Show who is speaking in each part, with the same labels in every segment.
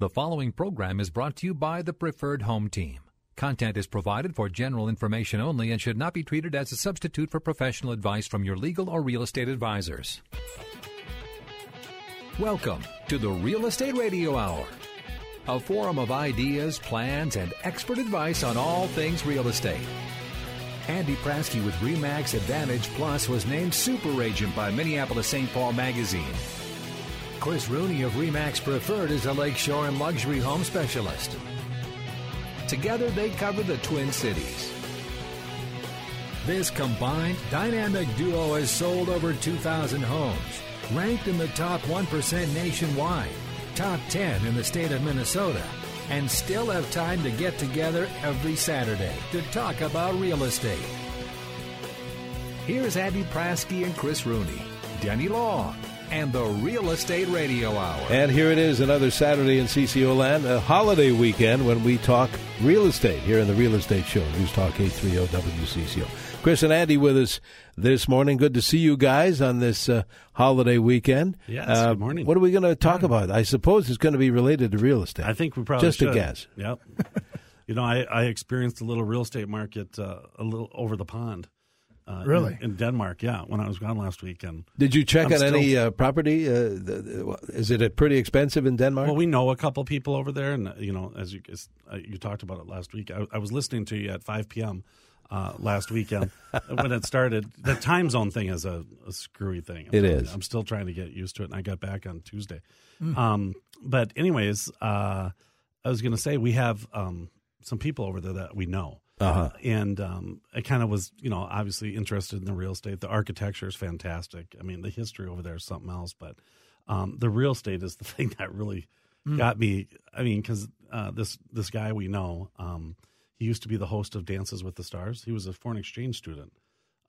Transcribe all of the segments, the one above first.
Speaker 1: The following program is brought to you by the Preferred Home Team. Content is provided for general information only and should not be treated as a substitute for professional advice from your legal or real estate advisors. Welcome to the Real Estate Radio Hour, a forum of ideas, plans, and expert advice on all things real estate. Andy Prasky with Remax Advantage Plus was named Super Agent by Minneapolis St. Paul Magazine. Chris Rooney of Remax Preferred is a lakeshore and luxury home specialist. Together, they cover the Twin Cities. This combined dynamic duo has sold over 2,000 homes, ranked in the top 1% nationwide, top 10 in the state of Minnesota, and still have time to get together every Saturday to talk about real estate. Here's Andy Prasky and Chris Rooney, Denny Long, and the Real Estate Radio Hour.
Speaker 2: And here it is, another Saturday in CCO land, a holiday weekend when we talk real estate here in the Real Estate Show, News Talk 830 WCCO. Chris and Andy with us this morning. Good to see you guys on this uh, holiday weekend.
Speaker 3: Yes,
Speaker 2: Uh,
Speaker 3: good morning.
Speaker 2: What are we going to talk about? I suppose it's going to be related to real estate.
Speaker 3: I think we probably
Speaker 2: Just
Speaker 3: should.
Speaker 2: a guess.
Speaker 3: Yep. you know, I, I experienced a little real estate market uh, a little over the pond. Uh,
Speaker 4: Really?
Speaker 3: In, in Denmark, yeah. When I was gone last weekend.
Speaker 2: Did you check
Speaker 3: I'm
Speaker 2: on
Speaker 3: still-
Speaker 2: any uh, property? Uh, the, the- is it pretty expensive in Denmark?
Speaker 3: Well, we know a couple people over there, and uh, you know, as you as, uh, you talked about it last week, I, I was listening to you at 5 p.m. Uh, last weekend when it started. The time zone thing is a, a screwy thing. I'm
Speaker 2: It
Speaker 3: telling
Speaker 2: is.
Speaker 3: you. I'm still trying to get used to it, and I got back on Tuesday.
Speaker 2: Hmm.
Speaker 3: Um, but anyways, uh, I was going to say we have um, some people over there that we know.
Speaker 2: Uh-huh.
Speaker 3: And um, I kind of was, you know, obviously interested in the real estate. The architecture is fantastic. I mean, the history over there is something else. But um, the real estate is the thing that really got me. I mean, because uh, this this guy we know, um, he used to be the host of Dances with the Stars. He was a foreign exchange student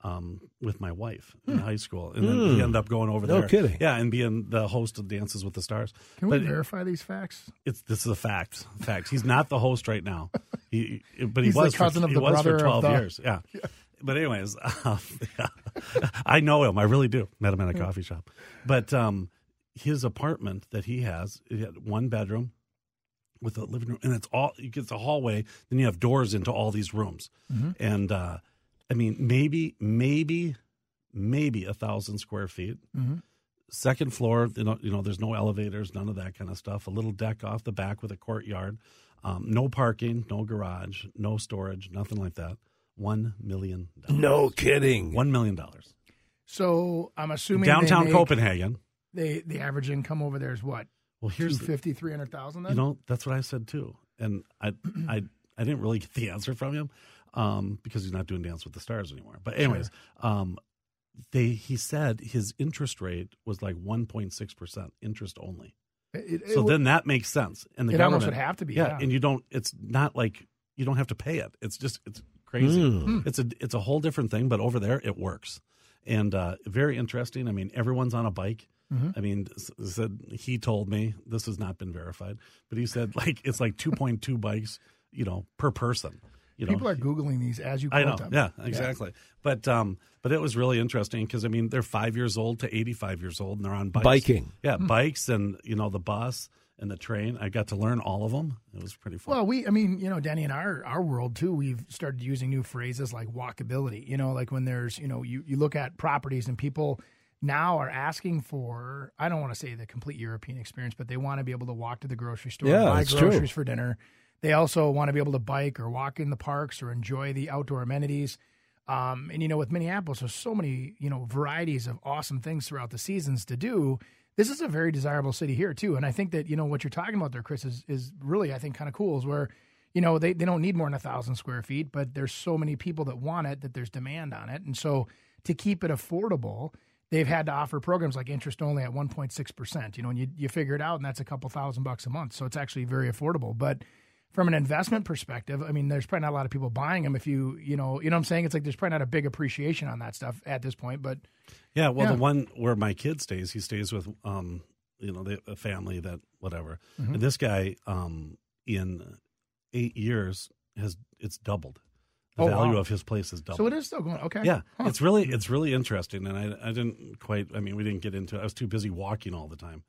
Speaker 3: um, with my wife in high school, and then he ended up going over
Speaker 2: No
Speaker 3: there.
Speaker 2: kidding.
Speaker 3: Yeah, and being the host of Dances with the Stars.
Speaker 4: Can we
Speaker 3: But
Speaker 4: verify these facts?
Speaker 3: it's this is a fact. Fact. He's not the host right now. He, but he
Speaker 4: He's the
Speaker 3: was
Speaker 4: cousin
Speaker 3: for,
Speaker 4: of
Speaker 3: he
Speaker 4: the brother
Speaker 3: for
Speaker 4: of
Speaker 3: twelve
Speaker 4: the-
Speaker 3: years. Yeah. But anyways, yeah. I know him. I really do. Met him at a coffee shop. But um, his apartment that he has, it had one bedroom with a living room, and it's all it gets a hallway. Then you have doors into all these rooms, and uh, I mean, maybe, maybe, maybe a thousand square feet. Second floor, you know, you know, there's no elevators, none of that kind of stuff. A little deck off the back with a courtyard, um, no parking, no garage, no storage, nothing like that. One million. dollars.
Speaker 2: no kidding.
Speaker 3: One million dollars.
Speaker 4: So I'm assuming
Speaker 3: Downtown
Speaker 4: they make-
Speaker 3: Copenhagen.
Speaker 4: They the average income over there is what?
Speaker 3: Well, here's the,
Speaker 4: 250, 300,000 then?
Speaker 3: you know that's what I said too, and I I I didn't really get the answer from him um, because he's not doing Dance with the Stars anymore. But anyways, um, they he said his interest rate was like 1.6 percent interest only.
Speaker 4: It- it
Speaker 3: So
Speaker 4: would-
Speaker 3: then that makes sense. And the
Speaker 4: It
Speaker 3: government
Speaker 4: almost would have to be,
Speaker 3: yeah,
Speaker 4: yeah.
Speaker 3: And you don't. It's not like you don't have to pay it. It's just it's crazy.
Speaker 2: Mm.
Speaker 3: It's a it's a whole different thing. But over there, it works, and uh, very interesting. I mean, everyone's on a bike.
Speaker 4: Mm-hmm.
Speaker 3: I mean, said he told me this has not been verified, but he said like it's like two point two bikes, you know, per person. You know,
Speaker 4: people are googling these as you
Speaker 3: I know.
Speaker 4: them.
Speaker 3: Yeah, exactly. But um, but it was really interesting because I mean they're five years old to eighty five years old and they're on bikes.
Speaker 2: Biking.
Speaker 3: Yeah, bikes and you know the bus and the train. I got to learn all of them. It was pretty fun.
Speaker 4: Well, we, I mean, you know, Danny, in our our world too, we've started using new phrases like walkability. You know, like when there's, you know, you you look at properties and people now are asking for. I don't want to say the complete European experience, but they want to be able to walk to the grocery store,
Speaker 2: Yeah,
Speaker 4: buy
Speaker 2: that's true.
Speaker 4: groceries for dinner. They also want to be able to bike or walk in the parks or enjoy the outdoor amenities. Um, and you know, with Minneapolis, there's so many you know varieties of awesome things throughout the seasons to do. This is a very desirable city here too, and I think that you know what you're talking about there, Chris, is is really I think kind of cool. Is where you know they, they don't need more than a thousand square feet, but there's so many people that want it that there's demand on it, and so to keep it affordable they've had to offer programs like interest only at 1.6%. You know, and you, you figure it out, and that's a couple thousand bucks a month. So it's actually very affordable. But from an investment perspective, I mean, there's probably not a lot of people buying them. If you, you know, you know what I'm saying? It's like there's probably not a big appreciation on that stuff at this point. But
Speaker 3: Yeah, well,
Speaker 4: Yeah.
Speaker 3: the one where my kid stays, he stays with, um, you know, the, a family that whatever.
Speaker 4: Mm-hmm.
Speaker 3: And this guy, um, in eight years, has it's doubled. The
Speaker 4: Oh,
Speaker 3: value
Speaker 4: wow.
Speaker 3: of his place is doubled.
Speaker 4: so it is still going. Okay.
Speaker 3: Yeah,
Speaker 4: Huh.
Speaker 3: it's really it's really interesting, and I I didn't quite. I mean, we didn't get into. it. I was too busy walking all the time.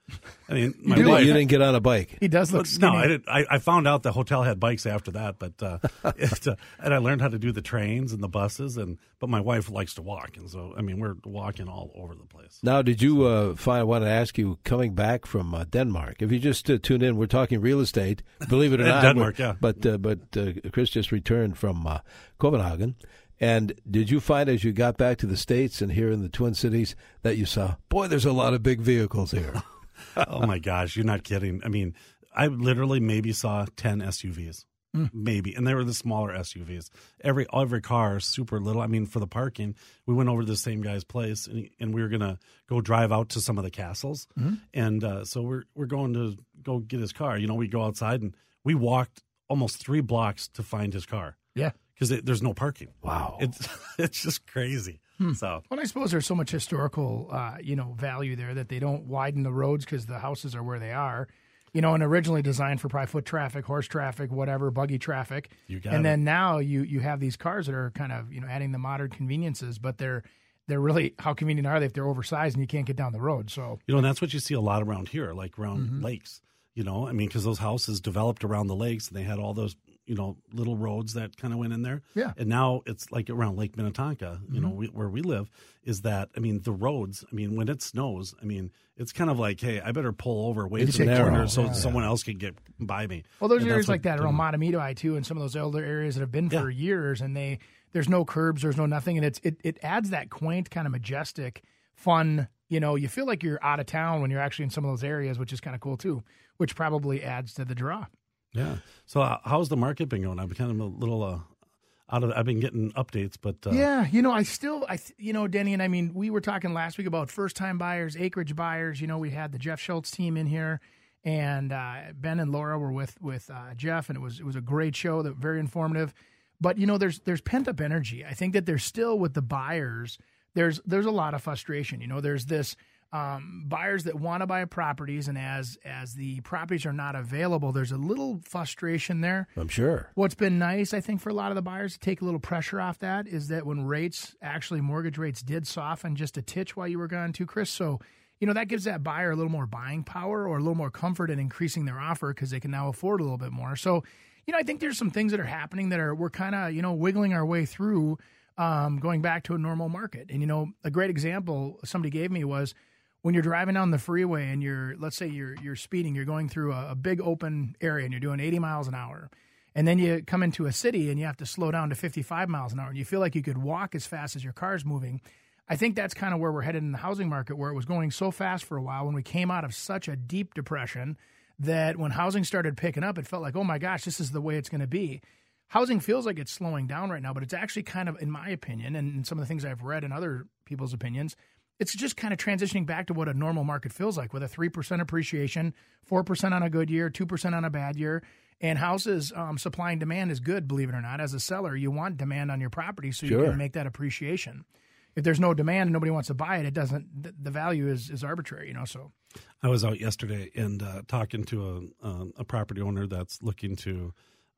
Speaker 3: I mean, my
Speaker 2: You, didn't-
Speaker 3: wife.
Speaker 2: you didn't get on a bike.
Speaker 4: He does look
Speaker 3: no,
Speaker 4: skinny.
Speaker 3: I didn't. I, I found out the hotel had bikes after that, but uh, it, uh, and I learned how to do the trains and the buses, and but my wife likes to walk, and so I mean we're walking all over the place.
Speaker 2: Now, did you uh, find? I want to ask you, coming back from uh, Denmark. If you just uh, tune in, we're talking real estate. Believe it or
Speaker 3: In
Speaker 2: not,
Speaker 3: Denmark, yeah.
Speaker 2: But uh, but uh, Chris just returned from uh, Copenhagen, and did you find as you got back to the states and here in the Twin Cities that you saw, boy, there's a lot of big vehicles here.
Speaker 3: oh my gosh, you're not kidding. I mean, I literally maybe saw ten SUVs, maybe, and they were the smaller SUVs. Every every car is super little. I mean, for the parking, we went over to the same guy's place, and, and we were gonna go drive out to some of the castles, and uh, so we're we're going to go get his car. You know, we go outside and we walked almost three blocks to find his car
Speaker 4: yeah.
Speaker 3: Because there's no parking.
Speaker 2: Wow.
Speaker 3: It's it's just crazy. So
Speaker 4: Well, I suppose there's so much historical, uh, you know, value there that they don't widen the roads because the houses are where they are. You know, and originally designed for probably foot traffic, horse traffic, whatever, buggy traffic.
Speaker 3: You got
Speaker 4: and
Speaker 3: it.
Speaker 4: then now you you have these cars that are kind of you know adding the modern conveniences, but they're they're really how convenient are they if they're oversized and you can't get down the road? So
Speaker 3: You know, and that's what you see a lot around here, like around
Speaker 4: Mm-hmm.
Speaker 3: lakes. You know, I mean, because those houses developed around the lakes, and they had all those, you know, little roads that kind of went in there.
Speaker 4: Yeah. Mm-hmm.
Speaker 3: And now it's like around Lake Minnetonka, you know, we, where we live, is that I mean, the roads. I mean, when it snows, I mean, it's kind of like, hey, I better pull over, wait
Speaker 2: It's
Speaker 3: to the
Speaker 2: narrow.
Speaker 3: corner so
Speaker 4: Yeah.
Speaker 3: someone else can get by me.
Speaker 4: Well, there's
Speaker 3: And that's
Speaker 4: areas like that around Mahtomedi too, and some of those older areas that have been for
Speaker 3: Yeah.
Speaker 4: years, and they there's no curbs, there's no nothing, and it's it it adds that quaint kind of majestic, fun. You know, you feel like you're out of town when you're actually in some of those areas, which is kind of cool too, which probably adds to the draw.
Speaker 3: Yeah. So uh, how's the market been going? I've been kind of a little uh, out of. I've been getting updates, but uh,
Speaker 4: Yeah, you know, I still, I, th- you know, Denny, and I mean, we were talking last week about first time buyers, acreage buyers. You know, we had the Jeff Schultz team in here, and uh, Ben and Laura were with with uh, Jeff, and it was it was a great show, that very informative. But you know, there's there's pent up energy. I think that there's still with the buyers. There's there's a lot of frustration. You know, there's this um, buyers that want to buy properties, and as as the properties are not available, there's a little frustration there.
Speaker 2: I'm sure.
Speaker 4: What's been nice, I think, for a lot of the buyers to take a little pressure off that is that when rates, actually mortgage rates did soften just a titch while you were gone too, Chris. So, you know, that gives that buyer a little more buying power or a little more comfort in increasing their offer because they can now afford a little bit more. So, you know, I think there's some things that are happening that are, we're kind of, you know, wiggling our way through um, going back to a normal market. And, you know, a great example somebody gave me was, when you're driving down the freeway and you're let's say you're you're speeding you're going through a, a big open area and you're doing 80 miles an hour and then you come into a city and you have to slow down to 55 miles an hour and you feel like you could walk as fast as your car's moving i think that's kind of where we're headed in the housing market where it was going so fast for a while when we came out of such a deep depression that when housing started picking up it felt like oh my gosh this is the way it's going to be. Housing feels like it's slowing down right now but it's actually kind of in my opinion and some of the things i've read and other people's opinions it's just kind of transitioning back to what a normal market feels like with a 3% appreciation, 4% on a good year, 2% on a bad year. And houses, um, supply and demand is good, believe it or not. As a seller, you want demand on your property so you can make that appreciation. If there's no demand and nobody wants to buy it, it doesn't, the, value is, is arbitrary, you know, so.
Speaker 3: I was out yesterday and uh, talking to a, a a property owner that's looking to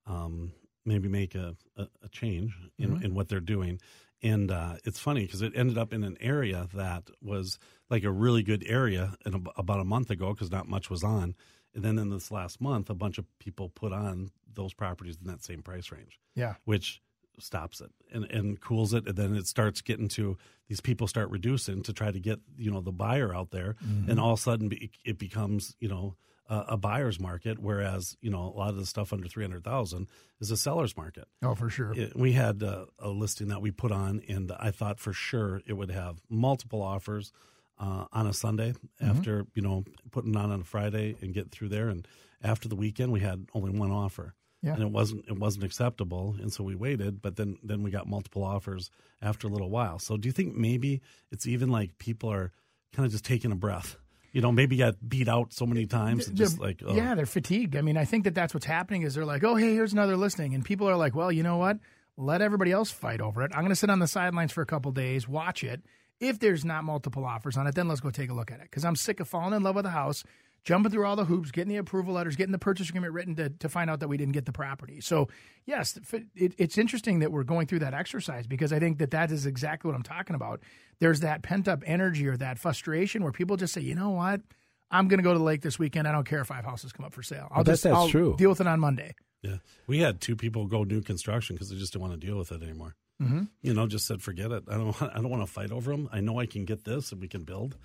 Speaker 3: um, maybe make a, a, a change in, in what they're doing. And uh, it's funny because it ended up in an area that was like a really good area in ab- about a month ago because not much was on. And then in this last month, a bunch of people put on those properties in that same price range
Speaker 4: Yeah.
Speaker 3: which stops it and, and cools it and then it starts getting to these people start reducing to try to get you know the buyer out there and all of a sudden it becomes you know a, a buyer's market whereas you know a lot of the stuff under 300000 is a seller's market
Speaker 4: Oh, for sure.
Speaker 3: it, we had uh, a listing that we put on, and I thought for sure it would have multiple offers uh, on a Sunday after you know putting on on a Friday and getting through there. And after the weekend, we had only one offer.
Speaker 4: Yeah.
Speaker 3: and it wasn't it wasn't acceptable, and so we waited. But then then we got multiple offers after a little while. So do you think maybe it's even like people are kind of just taking a breath? You know, maybe got beat out so many times, and just
Speaker 4: They're-
Speaker 3: like oh.
Speaker 4: yeah, they're fatigued. I mean, I think that that's what's happening is they're like, oh, hey, here's another listing, and people are like, well, you know what? Let everybody else fight over it. I'm going to sit on the sidelines for a couple days, watch it. If there's not multiple offers on it, then let's go take a look at it because I'm sick of falling in love with the house, jumping through all the hoops, getting the approval letters, getting the purchase agreement written to, to find out that we didn't get the property. So, yes, it, it's interesting that we're going through that exercise because I think that that is exactly what I'm talking about. There's that pent up energy or that frustration where people just say, you know what? I'm going to go to the lake this weekend. I don't care if five houses come up for sale. I'll just
Speaker 2: that's
Speaker 4: I'll
Speaker 2: true.
Speaker 4: deal with it on Monday.
Speaker 3: Yeah, we had two people go new construction because they just didn't want to deal with it anymore. Mm-hmm. You know, just said forget it. I don't. Want, I don't want to fight over them. I know I can get this and we can build.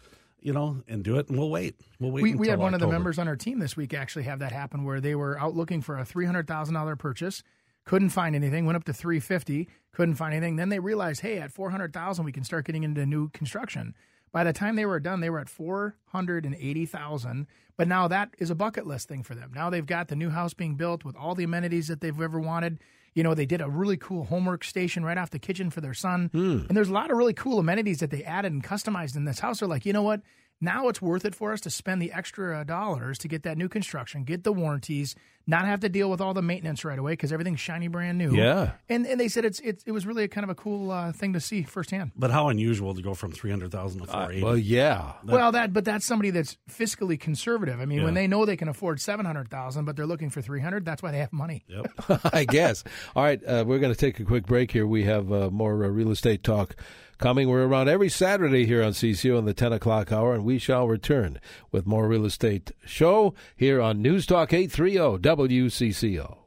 Speaker 3: You know, and do it, and we'll wait. We'll wait.
Speaker 4: We, we had one of the members on our team this week actually have that happen where they were out looking for a three hundred thousand dollar purchase, couldn't find anything, went up to three fifty, couldn't find anything. Then they realized, hey, at four hundred thousand, we can start getting into new construction. By the time they were done, they were at four hundred and eighty thousand. But now that is a bucket list thing for them. Now they've got the new house being built with all the amenities that they've ever wanted. You know, they did a really cool homework station right off the kitchen for their son. Hmm. And there's a lot of really cool amenities that they added and customized in this house. They're like, you know what? Now it's worth it for us to spend the extra uh, dollars to get that new construction, get the warranties, not have to deal with all the maintenance right away because everything's shiny brand new.
Speaker 2: Yeah.
Speaker 4: And and they said it's it, it was really a kind of a cool uh, thing to see firsthand.
Speaker 3: But how unusual to go from three hundred thousand to four eighty.
Speaker 2: Well, yeah.
Speaker 4: well, that but that's somebody that's fiscally conservative. I mean, when they know they can afford seven hundred thousand, but they're looking for three hundred, that's why they have money.
Speaker 3: yep.
Speaker 2: I guess. All right, uh, we're going to take a quick break here. We have uh, more uh, real estate talk coming. We're around every Saturday here on CCO in the 10 o'clock hour, and we shall return with more real estate show here on News Talk 830 WCCO.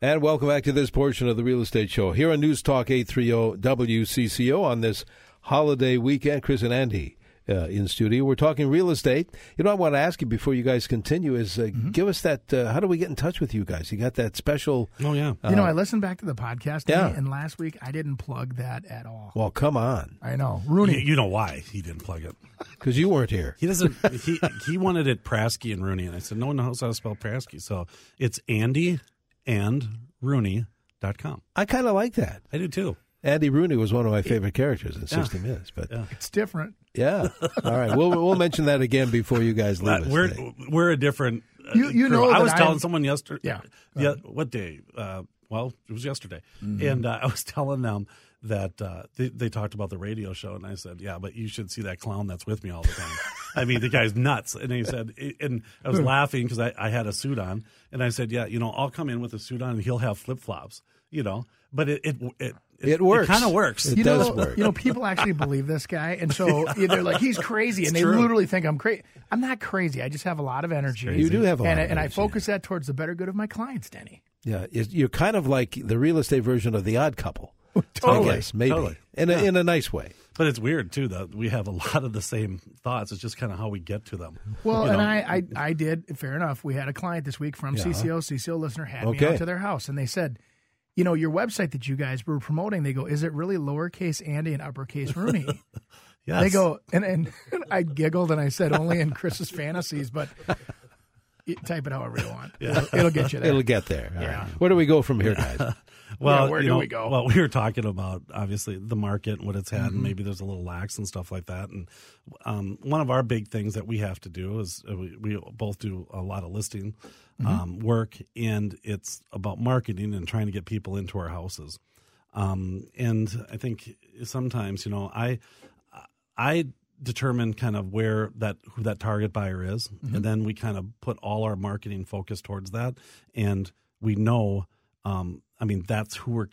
Speaker 2: And welcome back to this portion of the real estate show here on News Talk 830 WCCO on this holiday weekend. Chris and Andy. Uh, in studio, we're talking real estate. You know, I want to ask you before you guys continue is uh, give us that. Uh, how do we get in touch with you guys? You got that special
Speaker 3: Oh yeah.
Speaker 4: you know, I listened back to the podcast,
Speaker 2: yeah.
Speaker 4: And last week I didn't plug that at all.
Speaker 2: Well, come on,
Speaker 4: I know,
Speaker 3: You,
Speaker 4: Rooney.
Speaker 3: you know why he didn't plug it?
Speaker 2: because you weren't here.
Speaker 3: He doesn't. he he wanted it Prasky and Rooney, and I said no one knows how to spell Prasky, so it's Andy and Rooney.com.
Speaker 2: I kind of like that.
Speaker 3: I do too.
Speaker 2: Andy Rooney was one of my favorite characters in 60 Minutes, but yeah.
Speaker 3: Yeah.
Speaker 4: It's different. Yeah.
Speaker 2: All right, we'll we'll mention that again before you guys leave.
Speaker 3: We're
Speaker 2: today.
Speaker 3: we're a different. uh,
Speaker 4: You- you know
Speaker 3: I was telling
Speaker 4: I'm-
Speaker 3: someone yesterday.
Speaker 4: Yeah.
Speaker 3: Yeah. What day? Uh, well, it was yesterday, and uh, I was telling them that uh, they, they talked about the radio show, and I said, "Yeah, but you should see that clown that's with me all the time." I mean, the guy's nuts. And he said, and I was laughing because I, I had a suit on, and I said, "Yeah, you know, I'll come in with a suit on, and he'll have flip flops, you know." But it it it,
Speaker 2: It works.
Speaker 3: It kind of works.
Speaker 2: It
Speaker 4: you
Speaker 2: does
Speaker 4: know,
Speaker 2: work.
Speaker 4: You know, people actually believe this guy, and so they're like, he's crazy, and they
Speaker 3: true.
Speaker 4: literally think I'm crazy. I'm not crazy. I just have a lot of energy.
Speaker 2: You do have a lot
Speaker 4: and,
Speaker 2: of
Speaker 4: and I focus that towards the better good of my clients, Denny.
Speaker 2: Yeah, you're kind of like the real estate version of the Odd Couple.
Speaker 3: Totally.
Speaker 2: I guess, maybe
Speaker 3: Totally.
Speaker 2: in a, in a nice way.
Speaker 3: But it's weird too that we have a lot of the same thoughts. It's just kind of how we get to them.
Speaker 4: Well,
Speaker 3: You
Speaker 4: and? I, I, I did. Fair enough. We had a client this week from
Speaker 2: Yeah.
Speaker 4: CCO. CCO listener had me
Speaker 2: Okay.
Speaker 4: out to their house, and they said, "You know, your website that you guys were promoting. They go, is it really lowercase Andy and uppercase Rooney?"
Speaker 3: Yes.
Speaker 4: They go, and and I giggled and I said, "Only in Chris's fantasies," but. Type it however you want. It'll, it'll get you there.
Speaker 2: It'll get there. All
Speaker 4: Yeah.
Speaker 2: right. Where do we go from here, guys?
Speaker 3: Well,
Speaker 4: where
Speaker 3: you
Speaker 4: do
Speaker 3: know,
Speaker 4: we go?
Speaker 3: Well, we were talking about obviously the market and what it's had,
Speaker 4: Mm-hmm.
Speaker 3: and maybe there's a little lax and stuff like that. And um, one of our big things that we have to do is uh, we, we both do a lot of listing
Speaker 4: Mm-hmm.
Speaker 3: um, work, and it's about marketing and trying to get people into our houses. Um, and I think sometimes, you know, I I determine kind of where that who that target buyer is, and then we kind of put all our marketing focus towards that, and we know, um, I mean, that's who we're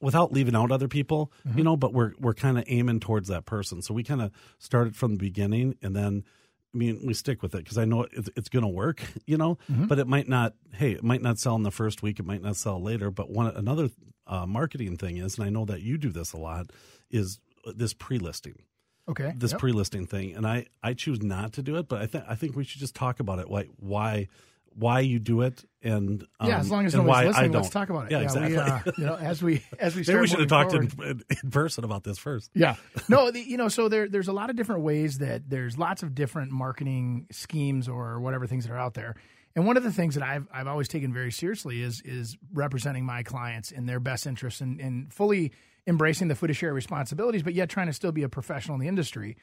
Speaker 3: without leaving out other people, mm-hmm. you know, but we're we're kind of aiming towards that person. So we kind of started from the beginning, and then. I mean, we stick with it because I know it's, it's going to work, you know. Mm-hmm. But it might not. Hey, it might not sell in the first week. It might not sell later. But one another uh, marketing thing is, and I know that you do this a lot, is uh, this pre-listing
Speaker 4: okay.
Speaker 3: this
Speaker 4: Yep.
Speaker 3: pre-listing thing, and I I choose not to do it, but I think I think we should just talk about it, why why why you do it, and um,
Speaker 4: yeah, as long as nobody's listening, let's talk about it.
Speaker 3: Yeah, exactly.
Speaker 4: We, uh, you know, as we as we
Speaker 3: Maybe
Speaker 4: start
Speaker 3: we should have talked in, in person about this first.
Speaker 4: Yeah. No, the, you know, so there there's a lot of different ways that there's lots of different marketing schemes or whatever things that are out there. And one of the things that I've I've always taken very seriously is is representing my clients in their best interests and, and fully embracing the fiduciary responsibilities, but yet trying to still be a professional in the industry.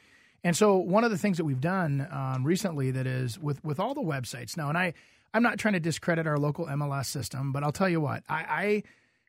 Speaker 4: And so one of the things that we've done um, recently that is with with all the websites now, and I I'm not trying to discredit our local MLS system, but I'll tell you what I. I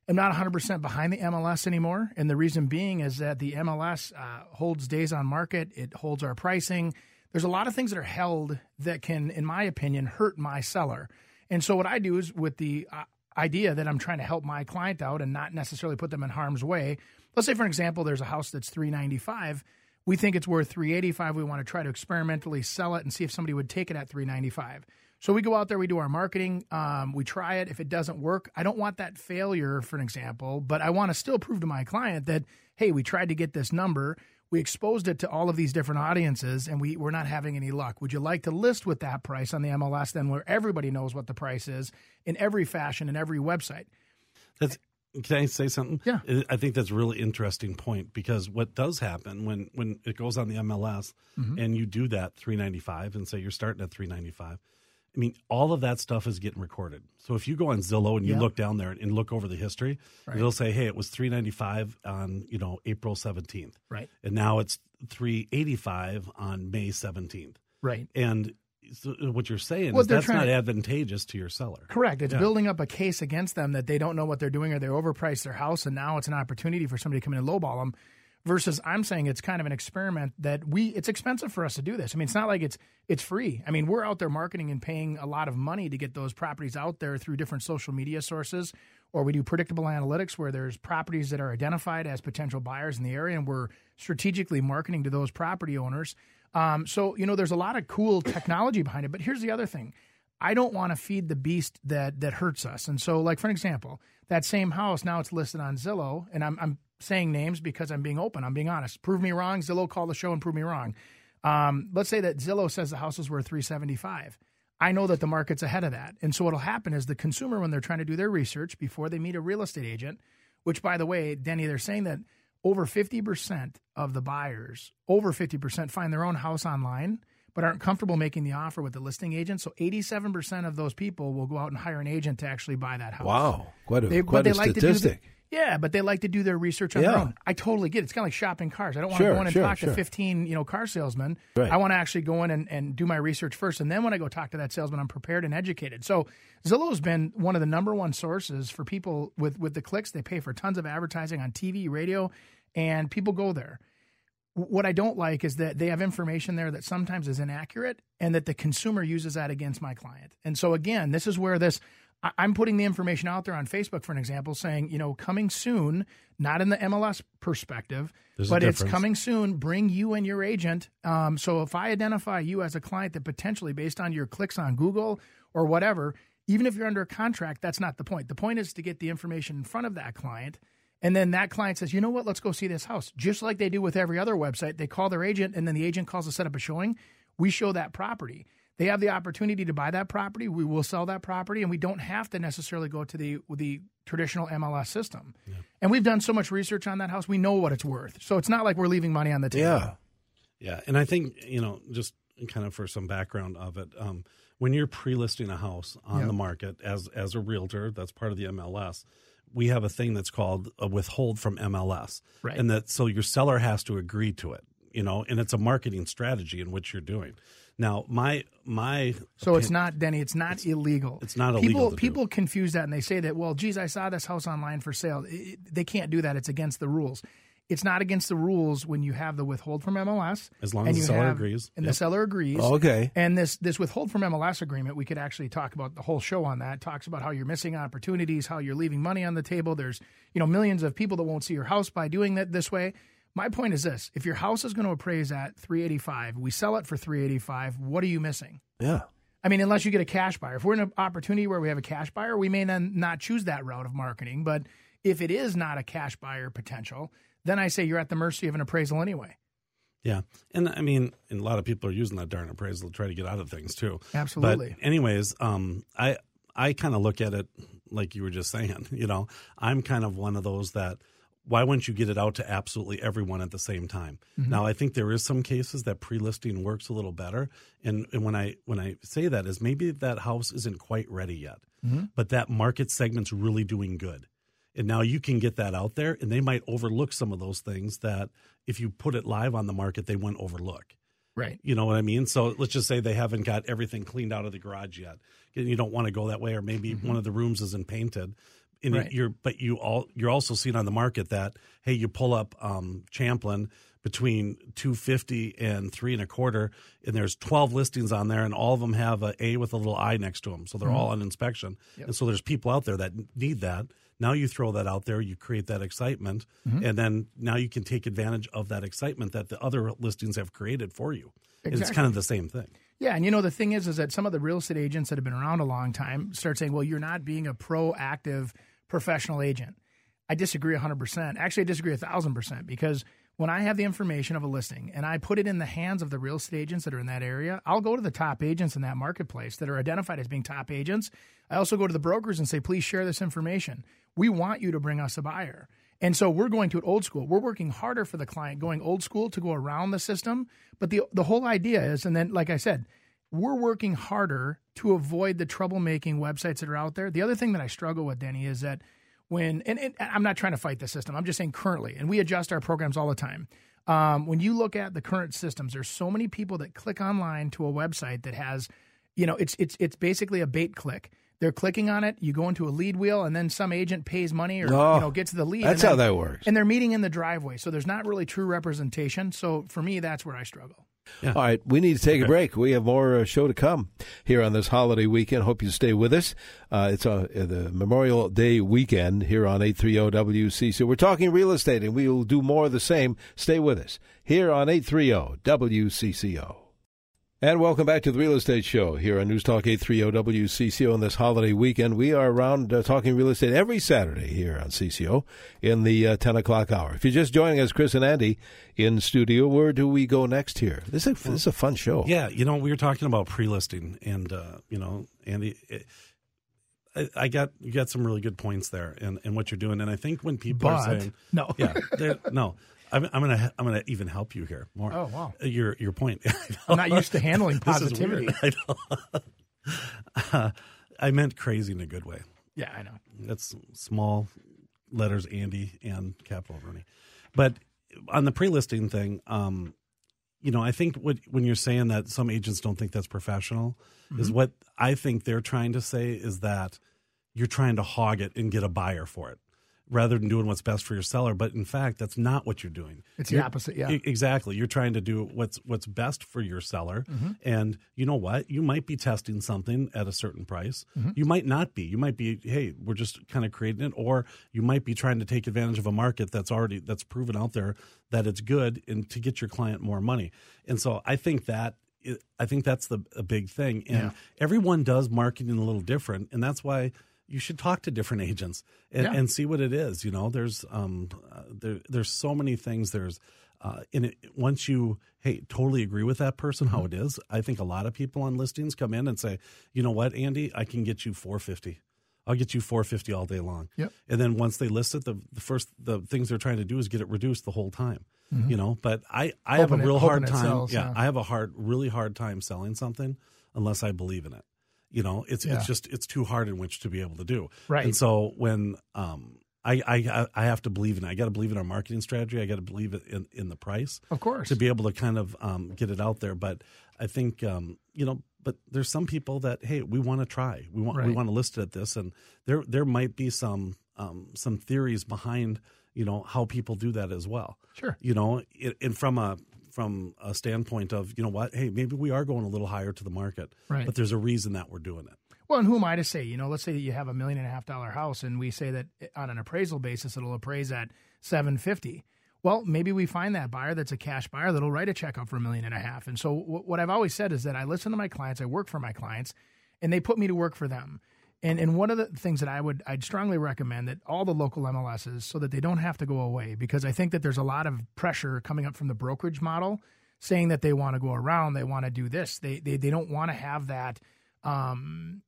Speaker 4: am not 100% behind the MLS anymore. And the reason being is that the MLS uh, holds days on market, it holds our pricing. There's a lot of things that are held that can, in my opinion, hurt my seller. And so, what I do is with the uh, idea that I'm trying to help my client out and not necessarily put them in harm's way. Let's say, for example, there's a house that's 395 we think it's worth 385 we want to try to experimentally sell it and see if somebody would take it at 395 so we go out there, we do our marketing, um, we try it. If it doesn't work, I don't want that failure, for an example, but I want to still prove to my client that, hey, we tried to get this number. We exposed it to all of these different audiences and we, we're not having any luck. Would you like to list with that price on the MLS then where everybody knows what the price is in every fashion and every website?
Speaker 3: That's can I say something?
Speaker 4: Yeah.
Speaker 3: I think that's a really interesting point because what does happen when when it goes on the MLS
Speaker 4: Mm-hmm.
Speaker 3: and you do that 395 and say you're starting at 395 I mean, all of that stuff is getting recorded. So if you go on Zillow and you
Speaker 4: Yeah.
Speaker 3: look down there and look over the history,
Speaker 4: Right.
Speaker 3: it'll say, "Hey, it was 395 on you know April 17th,
Speaker 4: Right.
Speaker 3: and now it's 385 on May 17th."
Speaker 4: Right.
Speaker 3: And so uh, what you're saying
Speaker 4: What
Speaker 3: is that's not
Speaker 4: to-
Speaker 3: advantageous to your seller.
Speaker 4: Correct. It's
Speaker 3: Yeah.
Speaker 4: building up a case against them that they don't know what they're doing or they overpriced their house and now it's an opportunity for somebody to come in and lowball them. Versus, I'm saying it's kind of an experiment that we. It's expensive for us to do this. I mean, it's not like it's it's free. I mean, we're out there marketing and paying a lot of money to get those properties out there through different social media sources, or we do predictable analytics where there's properties that are identified as potential buyers in the area, and we're strategically marketing to those property owners. Um, so you know, there's a lot of cool technology behind it. But here's the other thing: I don't want to feed the beast that that hurts us. And so, like for an example, that same house now it's listed on Zillow, and I'm I'm saying names because I'm being open. I'm being honest. Prove me wrong. Zillow call the show and prove me wrong. Um, let's say that Zillow says the house is worth 375. I know that the market's ahead of that, and so what'll happen is the consumer when they're trying to do their research before they meet a real estate agent, which by the way, Denny, they're saying that over 50% of the buyers, over 50% find their own house online but aren't comfortable making the offer with the listing agent. So 87% of those people will go out and hire an agent to actually buy that house.
Speaker 2: Wow, quite a
Speaker 4: They,
Speaker 2: quite a
Speaker 4: like do the,
Speaker 2: statistic.
Speaker 4: Yeah, but they like to do their research on their own. I totally get it. It's kind of like shopping cars. I don't want
Speaker 2: Sure,
Speaker 4: to go in and
Speaker 2: sure,
Speaker 4: talk
Speaker 2: sure.
Speaker 4: to 15, you know, car salesmen.
Speaker 2: Right.
Speaker 4: I want to actually go in and, and do my research first. And then when I go talk to that salesman, I'm prepared and educated. So Zillow's been one of the number one sources for people with, with the clicks. They pay for tons of advertising on TV, radio, and people go there. What I don't like is that they have information there that sometimes is inaccurate and that the consumer uses that against my client. And so, again, this is where this I- I'm putting the information out there on Facebook, for an example, saying, you know, coming soon, not in the MLS perspective,
Speaker 3: There's
Speaker 4: but it's coming soon. Bring you and your agent. Um, so if I identify you as a client that potentially, based on your clicks on Google or whatever, even if you're under a contract, that's not the point. The point is to get the information in front of that client. And then that client says, you know what, let's go see this house. Just like they do with every other website, they call their agent and then the agent calls to set up a showing. We show that property. They have the opportunity to buy that property. We will sell that property, and we don't have to necessarily go to the the traditional MLS system. And we've done so much research on that house, we know what it's worth. So it's not like we're leaving money on the table.
Speaker 2: Yeah.
Speaker 3: Yeah, and I think you know, just kind of for some background of it, um, when you're pre-listing a house on
Speaker 4: Yeah.
Speaker 3: the market as as a realtor, that's part of the MLS. We have a thing that's called a withhold from MLS,
Speaker 4: Right.
Speaker 3: and that so your seller has to agree to it. You know, and it's a marketing strategy in which you're doing. Now, my my
Speaker 4: So it's not Denny. It's not illegal.
Speaker 3: it's not
Speaker 4: People
Speaker 3: illegal to do.
Speaker 4: people confuse that and they say that well, geez, I saw this house online for sale. It- it- they can't do that. It's against the rules. It's not against the rules when you have the withhold from MLS.
Speaker 3: As long as the seller
Speaker 4: have-
Speaker 3: agrees.
Speaker 4: And
Speaker 3: Yep.
Speaker 4: the seller agrees.
Speaker 2: Oh, Okay.
Speaker 4: And this this withhold from MLS agreement, we could actually talk about the whole show on that. Talks about how you're missing opportunities, how you're leaving money on the table. There's you know millions of people that won't see your house by doing that this way. My point is this: if your house is going to appraise at 385, we sell it for 385. What are you missing?
Speaker 2: Yeah.
Speaker 4: I mean, unless you get a cash buyer. If we're in an opportunity where we have a cash buyer, we may then not choose that route of marketing. But if it is not a cash buyer potential, then I say you're at the mercy of an appraisal anyway.
Speaker 3: Yeah, and I mean, and a lot of people are using that darn appraisal to try to get out of things too.
Speaker 4: Absolutely.
Speaker 3: But anyways, um, I I kind of look at it like you were just saying. You know, I'm kind of one of those that why wouldn't you get it out to absolutely everyone at the same time? Mm-hmm. Now, I think there is some cases that pre-listing works a little better, and, and when I when I say that is maybe that house isn't quite ready yet, mm-hmm. but that market segment's really doing good, and now you can get that out there, and they might overlook some of those things that if you put it live on the market, they wouldn't overlook.
Speaker 4: Right.
Speaker 3: You know what I mean? So let's just say they haven't got everything cleaned out of the garage yet. You don't want to go that way, or maybe mm-hmm. one of the rooms isn't painted. And
Speaker 4: Right.
Speaker 3: you're, but you all you're also seeing on the market that hey, you pull up um, Champlin between two fifty and three and a quarter, and there's twelve listings on there, and all of them have a A with a little I next to them, so they're all on inspection. And so there's people out there that need that. Now you throw that out there, you create that excitement, and then now you can take advantage of that excitement that the other listings have created for you. And it's kind of the same thing.
Speaker 4: Yeah, and you know the thing is, is that some of the real estate agents that have been around a long time start saying, "Well, you're not being a proactive professional agent." I disagree 100%. Actually, I disagree 1000% because when I have the information of a listing and I put it in the hands of the real estate agents that are in that area, I'll go to the top agents in that marketplace that are identified as being top agents. I also go to the brokers and say, "Please share this information. We want you to bring us a buyer." And so we're going to it old school. We're working harder for the client going old school to go around the system. But the the whole idea is, and then like I said, we're working harder to avoid the troublemaking websites that are out there. The other thing that I struggle with, Denny, is that when and, and I'm not trying to fight the system. I'm just saying currently, and we adjust our programs all the time. Um, when you look at the current systems, there's so many people that click online to a website that has, you know, it's it's it's basically a bait click. They're clicking on it. You go into a lead wheel, and then some agent pays money or
Speaker 2: Oh,
Speaker 4: you know gets the lead.
Speaker 2: that's
Speaker 4: and
Speaker 2: how that works.
Speaker 4: And they're meeting in the driveway, so there's not really true representation. So for me, that's where I struggle.
Speaker 2: All right, we need to take a break. We have more uh, show to come here on this holiday weekend. Hope you stay with us. Uh, it's uh, the Memorial Day weekend here on 830 WCC. We're talking real estate, and we will do more of the same. Stay with us here on 830 WCCO. And welcome back to the Real Estate Show here on News Talk 830 WCCO on this holiday weekend. We are around uh, talking real estate every Saturday here on CCO in the uh, 10 o'clock hour. If you're just joining us, Chris and Andy in studio, where do we go next here? This is a, this is a fun show.
Speaker 3: Yeah, you know, we were talking about pre-listing, and uh, you know, Andy, it, I, I got you got some really good points there, and and what you're doing, and I think when people are saying
Speaker 4: no.
Speaker 3: yeah, no, I'm, I'm gonna I'm gonna even help you here more.
Speaker 4: Oh, wow.
Speaker 3: your your point.
Speaker 4: I'm not used to handling positivity.
Speaker 3: I know. Uh, I meant crazy in a good way.
Speaker 4: Yeah, I know.
Speaker 3: That's small letters Andy and capital Rooney. But on the pre-listing thing, um, you know, I think what when you're saying that some agents don't think that's professional is what I think they're trying to say is that you're trying to hog it and get a buyer for it rather than doing what's best for your seller. But in fact, that's not what you're doing.
Speaker 4: It's the
Speaker 3: You're-
Speaker 4: opposite, yeah.
Speaker 3: exactly. You're trying to do what's what's best for your seller,
Speaker 4: Mm-hmm.
Speaker 3: and you know what? You might be testing something at a certain price.
Speaker 4: Mm-hmm.
Speaker 3: You might not be. You might be. Hey, we're just kind of creating it, or you might be trying to take advantage of a market that's already that's proven out there that it's good, and to get your client more money. And so I think that. I think that's the a big thing, and
Speaker 4: Yeah.
Speaker 3: everyone does marketing a little different, and that's why you should talk to different agents and,
Speaker 4: Yeah.
Speaker 3: and see what it is. You know, there's um, uh, there there's so many things. There's uh, in it once you hey totally agree with that person how it is. I think a lot of people on listings come in and say, you know what, Andy, I can get you 450. I'll get you 450 all day long.
Speaker 4: Yep.
Speaker 3: And then once they list it, the, the first the things they're trying to do is get it reduced the whole time. You know, but I I have a
Speaker 4: Hoping it-
Speaker 3: real hard time.
Speaker 4: sells,
Speaker 3: yeah,
Speaker 4: yeah.
Speaker 3: I have a hard, really hard time selling something unless I believe in it. You know, it's
Speaker 4: Yeah.
Speaker 3: it's just it's too hard in which to be able to do.
Speaker 4: Right.
Speaker 3: And so when um I I I have to believe in it. I got to believe in our marketing strategy. I got to believe it in in the price
Speaker 4: Of course.
Speaker 3: to be able to kind of um, get it out there. But I think um, you know, but there's some people that hey, we want to try. We want we want to list it at this, and there there might be some um, some theories behind you know how people do that as well.
Speaker 4: Sure.
Speaker 3: You know, it, and from a from a standpoint of you know what, hey, maybe we are going a little higher to the market,
Speaker 4: Right.
Speaker 3: but there's a reason that we're doing it.
Speaker 4: Well, and who am I to say? You know, let's say that you have a million and a half dollar house, and we say that on an appraisal basis, it'll appraise at seven fifty. Well, maybe we find that buyer that's a cash buyer that'll write a check up for a million and a half. And so, what I've always said is that I listen to my clients, I work for my clients, and they put me to work for them. And and one of the things that I would I'd strongly recommend that all the local MLSs so that they don't have to go away because I think that there's a lot of pressure coming up from the brokerage model saying that they want to go around, they want to do this, they they they don't want to have that. Um,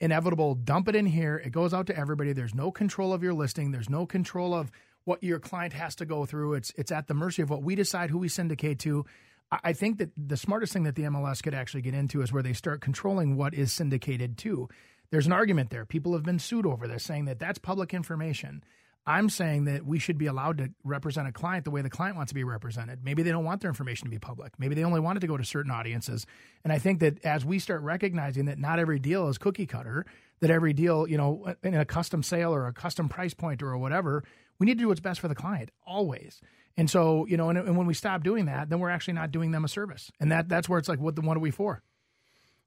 Speaker 4: inevitable dump it in here it goes out to everybody there's no control of your listing there's no control of what your client has to go through. It's it's at the mercy of what we decide who we syndicate to. I I think that the smartest thing that the MLS could actually get into is where they start controlling what is syndicated to. There's an argument there. People have been sued over this, saying that that's public information. I'm saying that we should be allowed to represent a client the way the client wants to be represented. Maybe they don't want their information to be public. Maybe they only want it to go to certain audiences. And I think that as we start recognizing that not every deal is cookie cutter, that every deal, you know, in a custom sale or a custom price point or whatever, we need to do what's best for the client always. And so, you know, and, and when we stop doing that, then we're actually not doing them a service. And that that's where it's like, what the what are we for?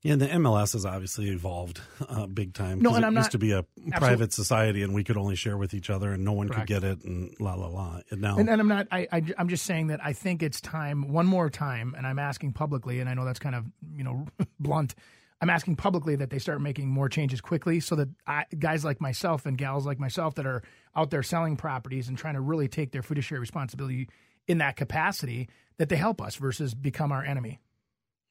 Speaker 3: Yeah, and the MLS has obviously evolved uh, big time.
Speaker 4: No, and
Speaker 3: it
Speaker 4: I'm
Speaker 3: used
Speaker 4: not-
Speaker 3: to be a
Speaker 4: Absolutely.
Speaker 3: private society, and we could only share with each other, and no one
Speaker 4: Correct.
Speaker 3: could get it, and la la la. And now,
Speaker 4: And, and I'm not. I, I I'm just saying that I think it's time one more time, and I'm asking publicly, and I know that's kind of you know blunt. I'm asking publicly that they start making more changes quickly, so that I, guys like myself and gals like myself that are out there selling properties and trying to really take their fiduciary responsibility in that capacity, that they help us versus become our enemy.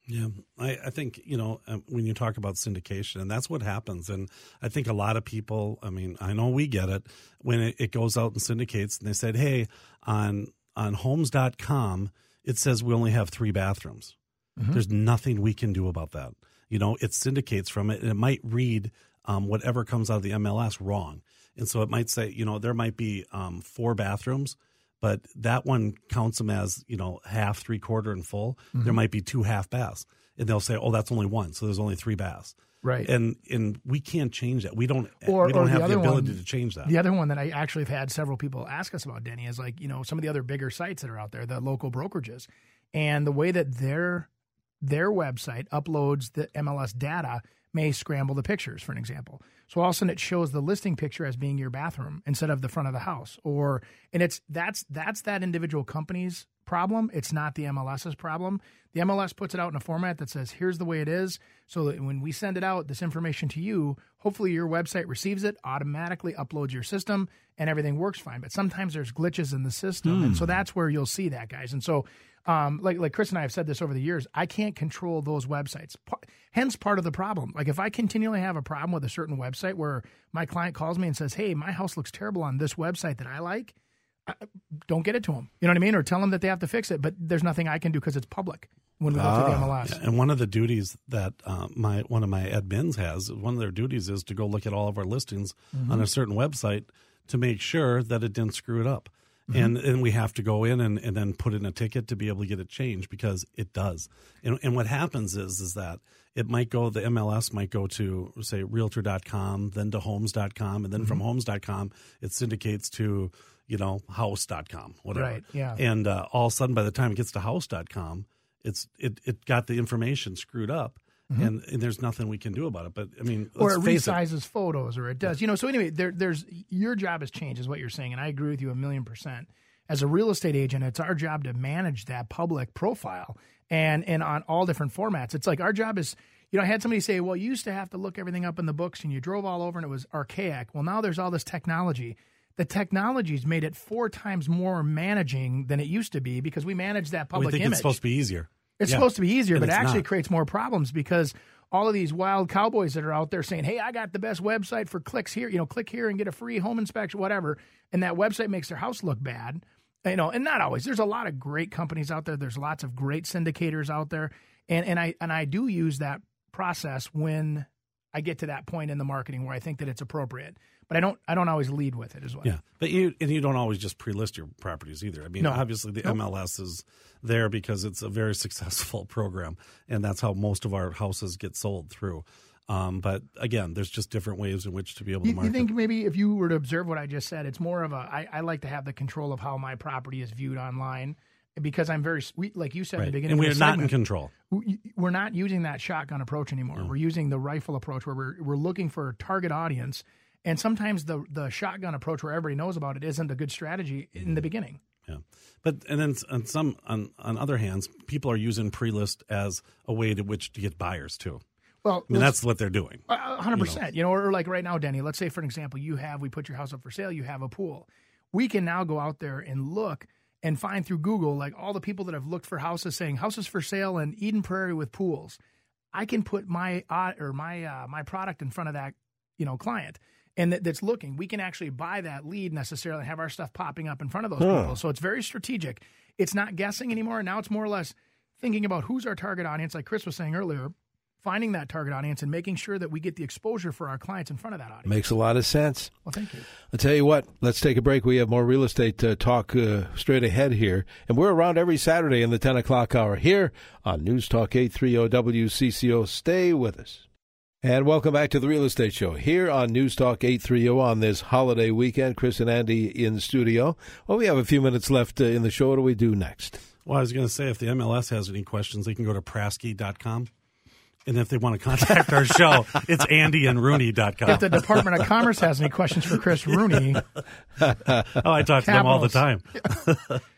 Speaker 3: Yeah, I, I think you know um, when you talk about syndication, and that's what happens. And I think a lot of people. I mean, I know we get it when it, it goes out and syndicates, and they said, "Hey, on on Homes.com, it says we only have three bathrooms. There's nothing we can do about that. You know, it syndicates from it, and it might read um, whatever comes out of the MLS wrong, and so it might say, you know, there might be um, four bathrooms." But that one counts them as you know half, three quarter, and full. Mm-hmm. There might be two half baths, and they'll say, "Oh, that's only one," so there's only three baths.
Speaker 4: Right.
Speaker 3: And and we can't change that. We don't.
Speaker 4: Or-
Speaker 3: we don't
Speaker 4: or the
Speaker 3: have the,
Speaker 4: other
Speaker 3: ability
Speaker 4: one-
Speaker 3: to change that.
Speaker 4: The other one that I actually have had several people ask us about, Denny, is like, you know, some of the other bigger sites that are out there, the local brokerages, and the way that their their website uploads the MLS data may scramble the pictures, for an example. So all of a sudden it shows the listing picture as being your bathroom instead of the front of the house. Or and it's that's that's that individual company's problem. It's not the MLS's problem. The MLS puts it out in a format that says, here's the way it is. So that when we send it out, this information to you, hopefully your website receives it, automatically uploads your system, and everything works fine. But sometimes there's glitches in the system. And so that's where you'll see that, guys. And so um, like like Chris and I have said this over the years, I can't control those websites. P- hence, part of the problem. Like if I continually have a problem with a certain website where my client calls me and says, "Hey, my house looks terrible on this website that I like," don't get it to them. You know what I mean? Or tell them that they have to fix it. But there's nothing I can do because it's public when we go through the MLS.
Speaker 3: And one of the duties that uh, my one of my admins has, one of their duties is to go look at all of our listings
Speaker 4: Mm-hmm.
Speaker 3: on a certain website to make sure that it didn't screw it up.
Speaker 4: Mm-hmm.
Speaker 3: And and we have to go in and, and then put in a ticket to be able to get it changed because it does. And and what happens is is that it might go the MLS might go to say realtor.com, then to homes.com, and then
Speaker 4: Mm-hmm.
Speaker 3: from homes.com it syndicates to, you know, house.com, whatever.
Speaker 4: Right, yeah.
Speaker 3: And uh, all of a sudden by the time it gets to house.com, it's it, it got the information screwed up and, and there's nothing we can do about it but i mean
Speaker 4: Mm-hmm. or it
Speaker 3: face it
Speaker 4: resizes photos, or it does. You know, so anyway, there, there's your job has changed, is what you're saying, and I agree with you a million percent. As a real estate agent, it's our job to manage that public profile, and and on all different formats. It's like our job is. You know, I had somebody say, "Well, you used to have to look everything up in the books, and you drove all over, and it was archaic." Well, now there's all this technology. The technology's made it four times more managing than it used to be because we manage that
Speaker 3: we
Speaker 4: public
Speaker 3: think
Speaker 4: image.
Speaker 3: it's supposed to be easier
Speaker 4: It's
Speaker 3: Yeah.
Speaker 4: supposed to be easier,
Speaker 3: And
Speaker 4: but it actually
Speaker 3: not.
Speaker 4: creates more problems because all of these wild cowboys that are out there saying, "Hey, I got the best website for clicks here. You know, click here and get a free home inspection, whatever," and that website makes their house look bad. You know, and not always. There's a lot of great companies out there. There's lots of great syndicators out there, and and I and I do use that process when I get to that point in the marketing where I think that it's appropriate. But I don't I don't always lead with it as well.
Speaker 3: yeah but you and you don't always just pre-list your properties either i mean
Speaker 4: No.
Speaker 3: obviously the mls is there because it's a very successful program and that's how most of our houses get sold through um, but again there's just different ways in which to be able to
Speaker 4: You,
Speaker 3: market
Speaker 4: you think maybe if you were to observe what I just said, it's more of a I, I like to have the control of how my property is viewed online because I'm very sweet, like you said in the beginning.
Speaker 3: and we're not in control
Speaker 4: we- We're not using that shotgun approach anymore. We're using the rifle approach where we're we're looking for a target audience, and sometimes the the shotgun approach where everybody knows about it isn't a good strategy in the beginning.
Speaker 3: Yeah, but and then on some on on other hands, people are using pre-list as a way to which to get buyers too.
Speaker 4: Well,
Speaker 3: I mean, that's what they're doing.
Speaker 4: Hundred percent. You know, or like right now, Denny. Let's say, for an example, you have we put your house up for sale. You have a pool. We can now go out there and look and find through Google like all the people that have looked for houses saying houses for sale in Eden Prairie with pools. I can put my uh, or my uh, my product in front of that you know client, and that, that's looking. We can actually buy that lead necessarily and have our stuff popping up in front of those
Speaker 2: Huh.
Speaker 4: people. So it's very strategic. It's not guessing anymore. Now it's more or less thinking about who's our target audience, like Chris was saying earlier, finding that target audience and making sure that we get the exposure for our clients in front of that audience.
Speaker 2: Makes a lot of sense.
Speaker 4: Well, thank you.
Speaker 2: I'll tell you what, let's take a break. We have more real estate uh, talk uh, straight ahead here. And we're around every Saturday in the 10 o'clock hour here on News Talk 830 WCCO. Stay with us. And welcome back to the Real Estate Show here on News Talk 830 on this holiday weekend. Chris and Andy in studio. Well, we have a few minutes left uh, in the show. What do we do next?
Speaker 3: Well, I was going to say if the MLS has any questions, they can go to Prasky.com. And if they want to contact our show, it's andyandrooney.com.
Speaker 4: If the Department of Commerce has any questions for Chris Rooney,
Speaker 3: oh, I talk to them all the
Speaker 4: Capitals.
Speaker 3: time.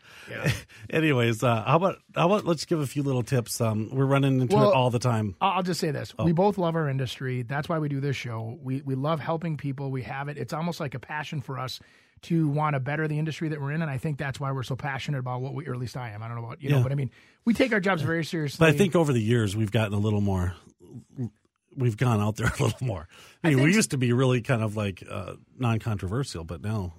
Speaker 3: Anyways, uh, how about how about let's give a few little tips. Um, we're running into
Speaker 4: Well,
Speaker 3: it all the time.
Speaker 4: I'll just say this:
Speaker 3: Oh.
Speaker 4: we both love our industry. That's why we do this show. We we love helping people. We have it. It's almost like a passion for us to want to better the industry that we're in, and I think that's why we're so passionate about what we, or at least I am. I don't know about you know, but I mean, we take our jobs very seriously.
Speaker 3: But I think over the years we've gotten a little more. We've gone out there a little more. I mean, we used to be really kind of like uh, non-controversial, but now,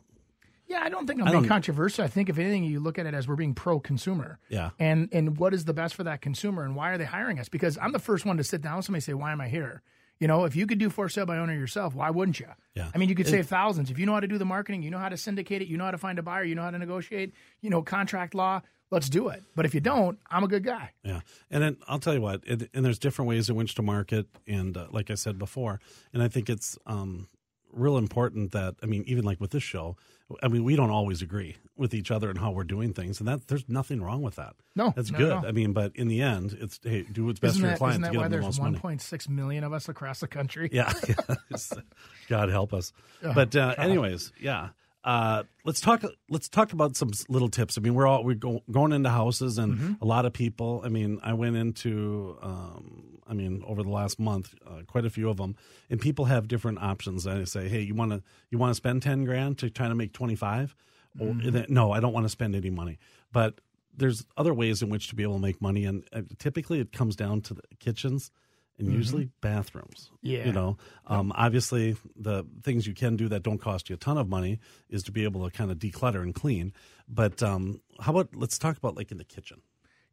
Speaker 4: Yeah, I don't think I'm
Speaker 3: I
Speaker 4: being
Speaker 3: don't-
Speaker 4: controversial. I think if anything, you look at it as we're being pro-consumer.
Speaker 3: Yeah.
Speaker 4: And and what is the best for that consumer, and why are they hiring us? Because I'm the first one to sit down with somebody and say, "Why am I here?" You know, if you could do for sale by owner yourself, why wouldn't you?
Speaker 3: Yeah.
Speaker 4: I mean, you could save thousands if you know how to do the marketing, you know how to syndicate it, you know how to find a buyer, you know how to negotiate, you know, contract law. Let's do it. But if you don't, I'm a good guy.
Speaker 3: Yeah, and then I'll tell you what, it, and there's different ways in which to market, and uh, like I said before, and I think it's um, real important that I mean, even like with this show, I mean, we don't always agree with each other and how we're doing things, and that there's nothing wrong with that.
Speaker 4: No,
Speaker 3: that's
Speaker 4: at
Speaker 3: good.
Speaker 4: all.
Speaker 3: I mean, but in the end, it's hey, do what's best
Speaker 4: Isn't
Speaker 3: for your
Speaker 4: that,
Speaker 3: client
Speaker 4: isn't
Speaker 3: to
Speaker 4: that
Speaker 3: get
Speaker 4: why
Speaker 3: the
Speaker 4: there's
Speaker 3: most
Speaker 4: 1.6 million of us across the country?
Speaker 3: Yeah, God help us. but uh, anyways, yeah. Uh, let's talk. Let's talk about some little tips. I mean, we're all we're go, going into houses, and a lot of people. I mean, I went into. Um, I mean, over the last month, uh, quite a few of them, and people have different options. And I say, hey, you want to you want to spend ten grand to try to make twenty five? Or no, I don't want to spend any money. But there's other ways in which to be able to make money, and uh, typically it comes down to the kitchens and usually bathrooms.
Speaker 4: Yeah.
Speaker 3: you know, um, obviously the things you can do that don't cost you a ton of money is to be able to kind of declutter and clean. But um, how about let's talk about like in the kitchen.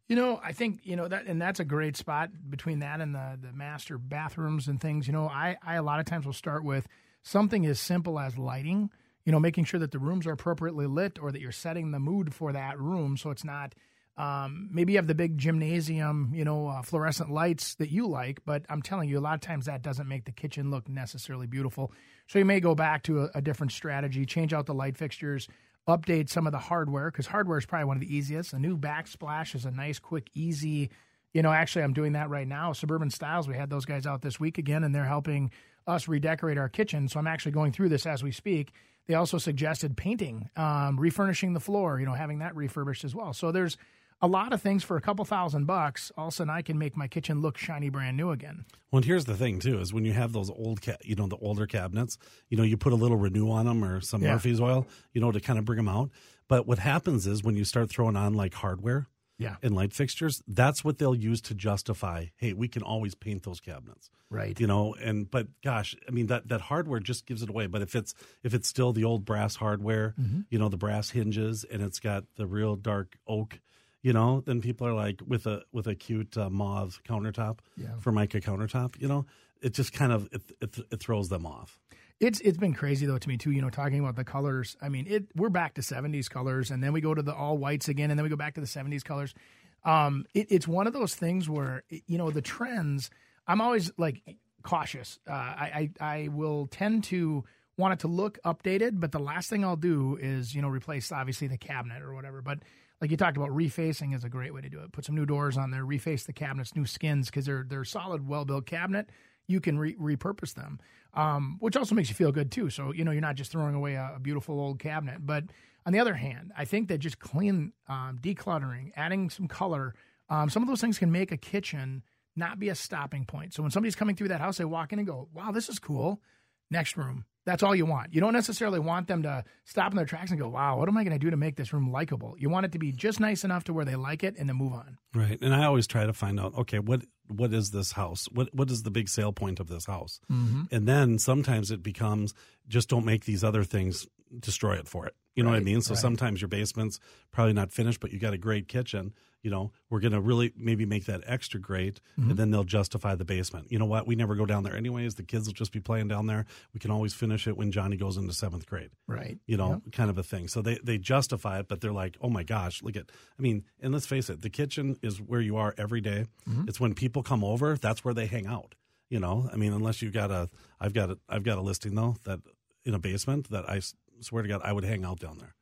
Speaker 4: You know, I think you know that, and that's a great spot between that and the the master bathrooms and things. You know, I I a lot of times will start with something as simple as lighting. You know, making sure that the rooms are appropriately lit, or that you're setting the mood for that room, so it's not. Um, maybe you have the big gymnasium, you know, uh, fluorescent lights that you like, but I'm telling you, a lot of times that doesn't make the kitchen look necessarily beautiful. So you may go back to a, a different strategy, change out the light fixtures, update some of the hardware because hardware is probably one of the easiest. A new backsplash is a nice, quick, easy. You know, actually, I'm doing that right now. Suburban Styles, we had those guys out this week again, and they're helping us redecorate our kitchen. So I'm actually going through this as we speak. They also suggested painting, um, refurnishing the floor, you know, having that refurbished as well. So there's a lot of things for a couple thousand bucks. All of a sudden, I can make my kitchen look shiny, brand new again.
Speaker 3: Well, and here's the thing too: is when you have those old, ca- you know, the older cabinets, you know, you put a little renew on them or some
Speaker 4: Yeah.
Speaker 3: Murphy's oil, you know, to kind of bring them out. But what happens is when you start throwing on like hardware,
Speaker 4: Yeah.
Speaker 3: and light fixtures, that's what they'll use to justify. Hey, we can always paint those cabinets.
Speaker 4: Right.
Speaker 3: you know and but gosh i mean that that hardware just gives it away but if it's if it's still the old brass hardware
Speaker 4: Mm-hmm.
Speaker 3: you know the brass hinges and it's got the real dark oak you know then people are like with a with a cute uh, mauve countertop
Speaker 4: Yeah.
Speaker 3: formica countertop you know it just kind of it, it, it throws them off
Speaker 4: It's it's been crazy though to me too. You know, talking about the colors. I mean, it we're back to '70s colors, and then we go to the all whites again, and then we go back to the '70s colors. Um, it, it's one of those things where you know the trends. I'm always like cautious. Uh, I, I I will tend to want it to look updated, but the last thing I'll do is you know replace obviously the cabinet or whatever. But like you talked about, refacing is a great way to do it. Put some new doors on there, reface the cabinets, new skins because they're they're solid, well built cabinet. You can re- repurpose them, um, which also makes you feel good too. So you know you're not just throwing away a, a beautiful old cabinet. But on the other hand, I think that just clean, um, decluttering, adding some color, um, some of those things can make a kitchen not be a stopping point. So when somebody's coming through that house, they walk in and go, "Wow, this is cool." Next room. That's all you want. You don't necessarily want them to stop in their tracks and go, "Wow, what am I going to do to make this room likable?" You want it to be just nice enough to where they like it and then move on.
Speaker 3: right and i always try to find out okay what what is this house? What what is the big sale point of this house?
Speaker 4: Mm-hmm.
Speaker 3: And then sometimes it becomes just don't make these other things destroy it for it. You know what I mean? So
Speaker 4: right.
Speaker 3: sometimes your basement's probably not finished, but you got a great kitchen. You know, we're going to really maybe make that extra great,
Speaker 4: Mm-hmm.
Speaker 3: and then they'll justify the basement. You know what? We never go down there anyways. The kids will just be playing down there. We can always finish it when Johnny goes into seventh grade
Speaker 4: Right.
Speaker 3: you know,
Speaker 4: Yep.
Speaker 3: kind of a thing. So they they justify it, but they're like, oh my gosh, look at. I mean, and let's face it, the kitchen is where you are every day.
Speaker 4: Mm-hmm.
Speaker 3: It's when people come over, that's where they hang out. You know, I mean, unless you've got a, I've got a, I've got a listing though that in a basement that I swear to God I would hang out down there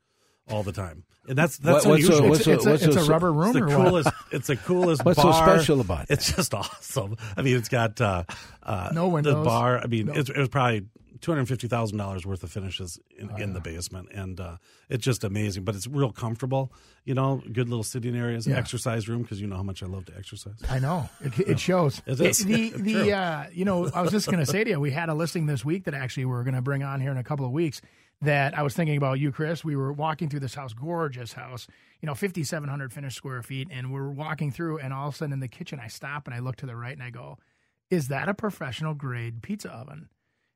Speaker 3: all the time, and that's that's
Speaker 2: What- what's so-
Speaker 3: unusual.
Speaker 2: what's
Speaker 4: It's,
Speaker 2: so-
Speaker 4: it's, a, it's a rubber
Speaker 3: It's
Speaker 4: room
Speaker 3: the
Speaker 4: or what?
Speaker 3: coolest. It's the coolest.
Speaker 2: What's so special about it?
Speaker 3: It's just awesome. I mean, it's got uh, uh,
Speaker 4: No
Speaker 3: The bar. I mean,
Speaker 4: No.
Speaker 3: it's, it was probably two hundred fifty thousand dollars worth of finishes in, in the basement, and uh, it's just amazing. But it's real comfortable. You know, good little sitting areas,
Speaker 4: Yeah.
Speaker 3: exercise room because you know how much I love to exercise.
Speaker 4: I know it, it shows.
Speaker 3: It is.
Speaker 4: the
Speaker 3: True.
Speaker 4: the uh, you know I was just going to say to you, we had a listing this week that actually we're going to bring on here in a couple of weeks. That I was thinking about you, Chris. We were walking through this house, gorgeous house, you know, fifty seven hundred finished square feet, and we're walking through, and all of a sudden in the kitchen, I stop and I look to the right and I go, "Is that a professional grade pizza oven?"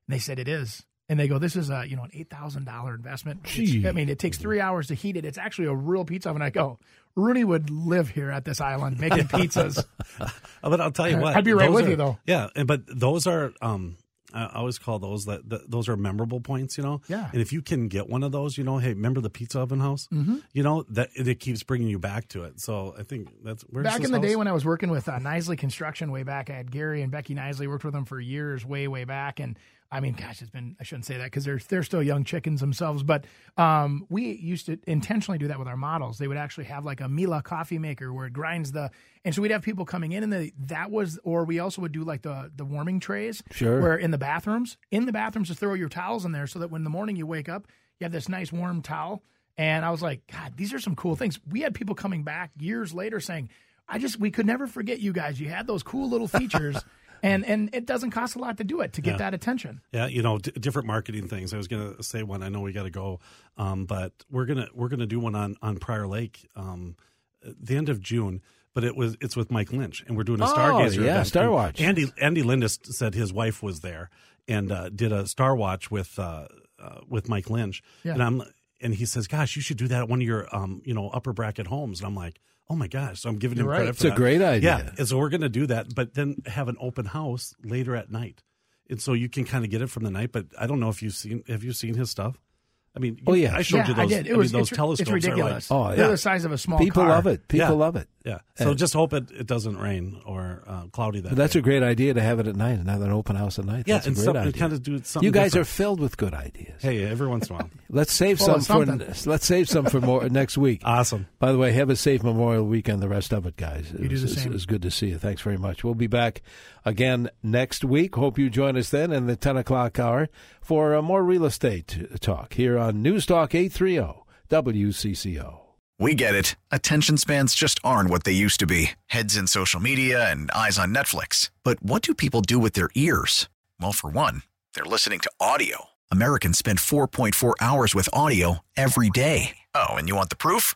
Speaker 4: And they said it is. And they go, this is a you know an eight thousand dollar investment. It's-
Speaker 2: Gee.
Speaker 4: I mean, it takes three hours to heat it. It's actually a real pizza oven. I go, Rooney would live here at this island making pizzas.
Speaker 3: Uh, But I'll tell you what,
Speaker 4: I'd be right with
Speaker 3: are-
Speaker 4: you, though.
Speaker 3: Yeah, but those are um, I always call those that, that those are memorable points, you know.
Speaker 4: Yeah.
Speaker 3: And if you can get one of those, you know, hey, remember the pizza oven house? Mm-hmm. You know that it, keeps bringing you back to it. So I think that's
Speaker 4: back in the day when I was working with uh, Nisley Construction way back, I had Gary and Becky Nisley worked with them for years, way way back, and I mean, gosh, it's been I shouldn't say that because they're they're still young chickens themselves, but um, we used to intentionally do that with our models. They would actually have like a Miele coffee maker where it grinds the, and so we'd have people coming in, and the, that was, or we also would do like the the warming trays,
Speaker 2: Sure.
Speaker 4: where in the bathrooms, in the bathrooms, just throw your towels in there so that when the morning you wake up, you have this nice warm towel. And I was like, God, these are some cool things. We had people coming back years later saying, I just we could never forget you guys. You had those cool little features, and and it doesn't cost a lot to do it to get
Speaker 3: Yeah.
Speaker 4: that attention.
Speaker 3: Yeah, you know, d- different marketing things. I was going to say one. I know we got to go, um, but we're gonna we're gonna do one on on Prior Lake, um, the end of June. But it was it's with Mike Lynch, and we're doing a
Speaker 2: Oh,
Speaker 3: Stargazer.
Speaker 2: yeah,
Speaker 3: event.
Speaker 2: Star
Speaker 3: And
Speaker 2: Watch.
Speaker 3: Andy Andy Lindis said his wife was there and uh, did a Star Watch with uh, uh, with Mike Lynch,
Speaker 4: Yeah.
Speaker 3: and I'm and he says, "Gosh, you should do that at one of your um, you know upper bracket homes." And I'm like. Oh my gosh! So I'm giving him
Speaker 4: You're right.
Speaker 3: credit
Speaker 4: It's
Speaker 3: for
Speaker 2: a great idea.
Speaker 3: Yeah, and so we're going to do that, but then have an open house later at night, and so you can kind of get it from the night. But I don't know if you've seen have you seen his stuff? I mean,
Speaker 2: Oh, yeah.
Speaker 3: I showed
Speaker 4: yeah,
Speaker 3: you those.
Speaker 4: I did. It
Speaker 3: I
Speaker 4: was
Speaker 3: mean, those
Speaker 4: it's,
Speaker 3: telescopes
Speaker 4: it's
Speaker 3: are
Speaker 4: ridiculous.
Speaker 3: like,
Speaker 2: Oh,
Speaker 4: They're the size of a small
Speaker 2: People
Speaker 4: car.
Speaker 2: love it. People
Speaker 3: Yeah.
Speaker 2: love it.
Speaker 3: yeah. So
Speaker 2: And-
Speaker 3: just hope it, it doesn't rain or uh, cloudy that.
Speaker 2: That's
Speaker 3: day.
Speaker 2: a great idea to have it at night and have an open house at night.
Speaker 3: Yeah,
Speaker 2: That's a
Speaker 3: and
Speaker 2: great
Speaker 3: some-
Speaker 2: idea.
Speaker 3: kinda do something
Speaker 2: you guys
Speaker 3: different.
Speaker 2: are filled with good ideas.
Speaker 3: hey every once in a while.
Speaker 2: Let's save
Speaker 4: Full
Speaker 2: some for
Speaker 4: something.
Speaker 2: let's save some for more next week.
Speaker 3: awesome.
Speaker 2: By the way, have a safe Memorial Weekend. The rest of it, guys.
Speaker 4: You do the
Speaker 2: it's-
Speaker 4: same.
Speaker 2: It's good to see you. Thanks very much. We'll be back again next week. Hope you join us then in the ten o'clock hour for uh, more real estate talk here on News Talk eight three zero WCCO.
Speaker 5: We get it. Attention spans just aren't what they used to be heads in social media and eyes on Netflix. But what do people do with their ears? Well, for one, they're listening to audio. Americans spend 4.4 hours with audio every day. Oh, and you want the proof?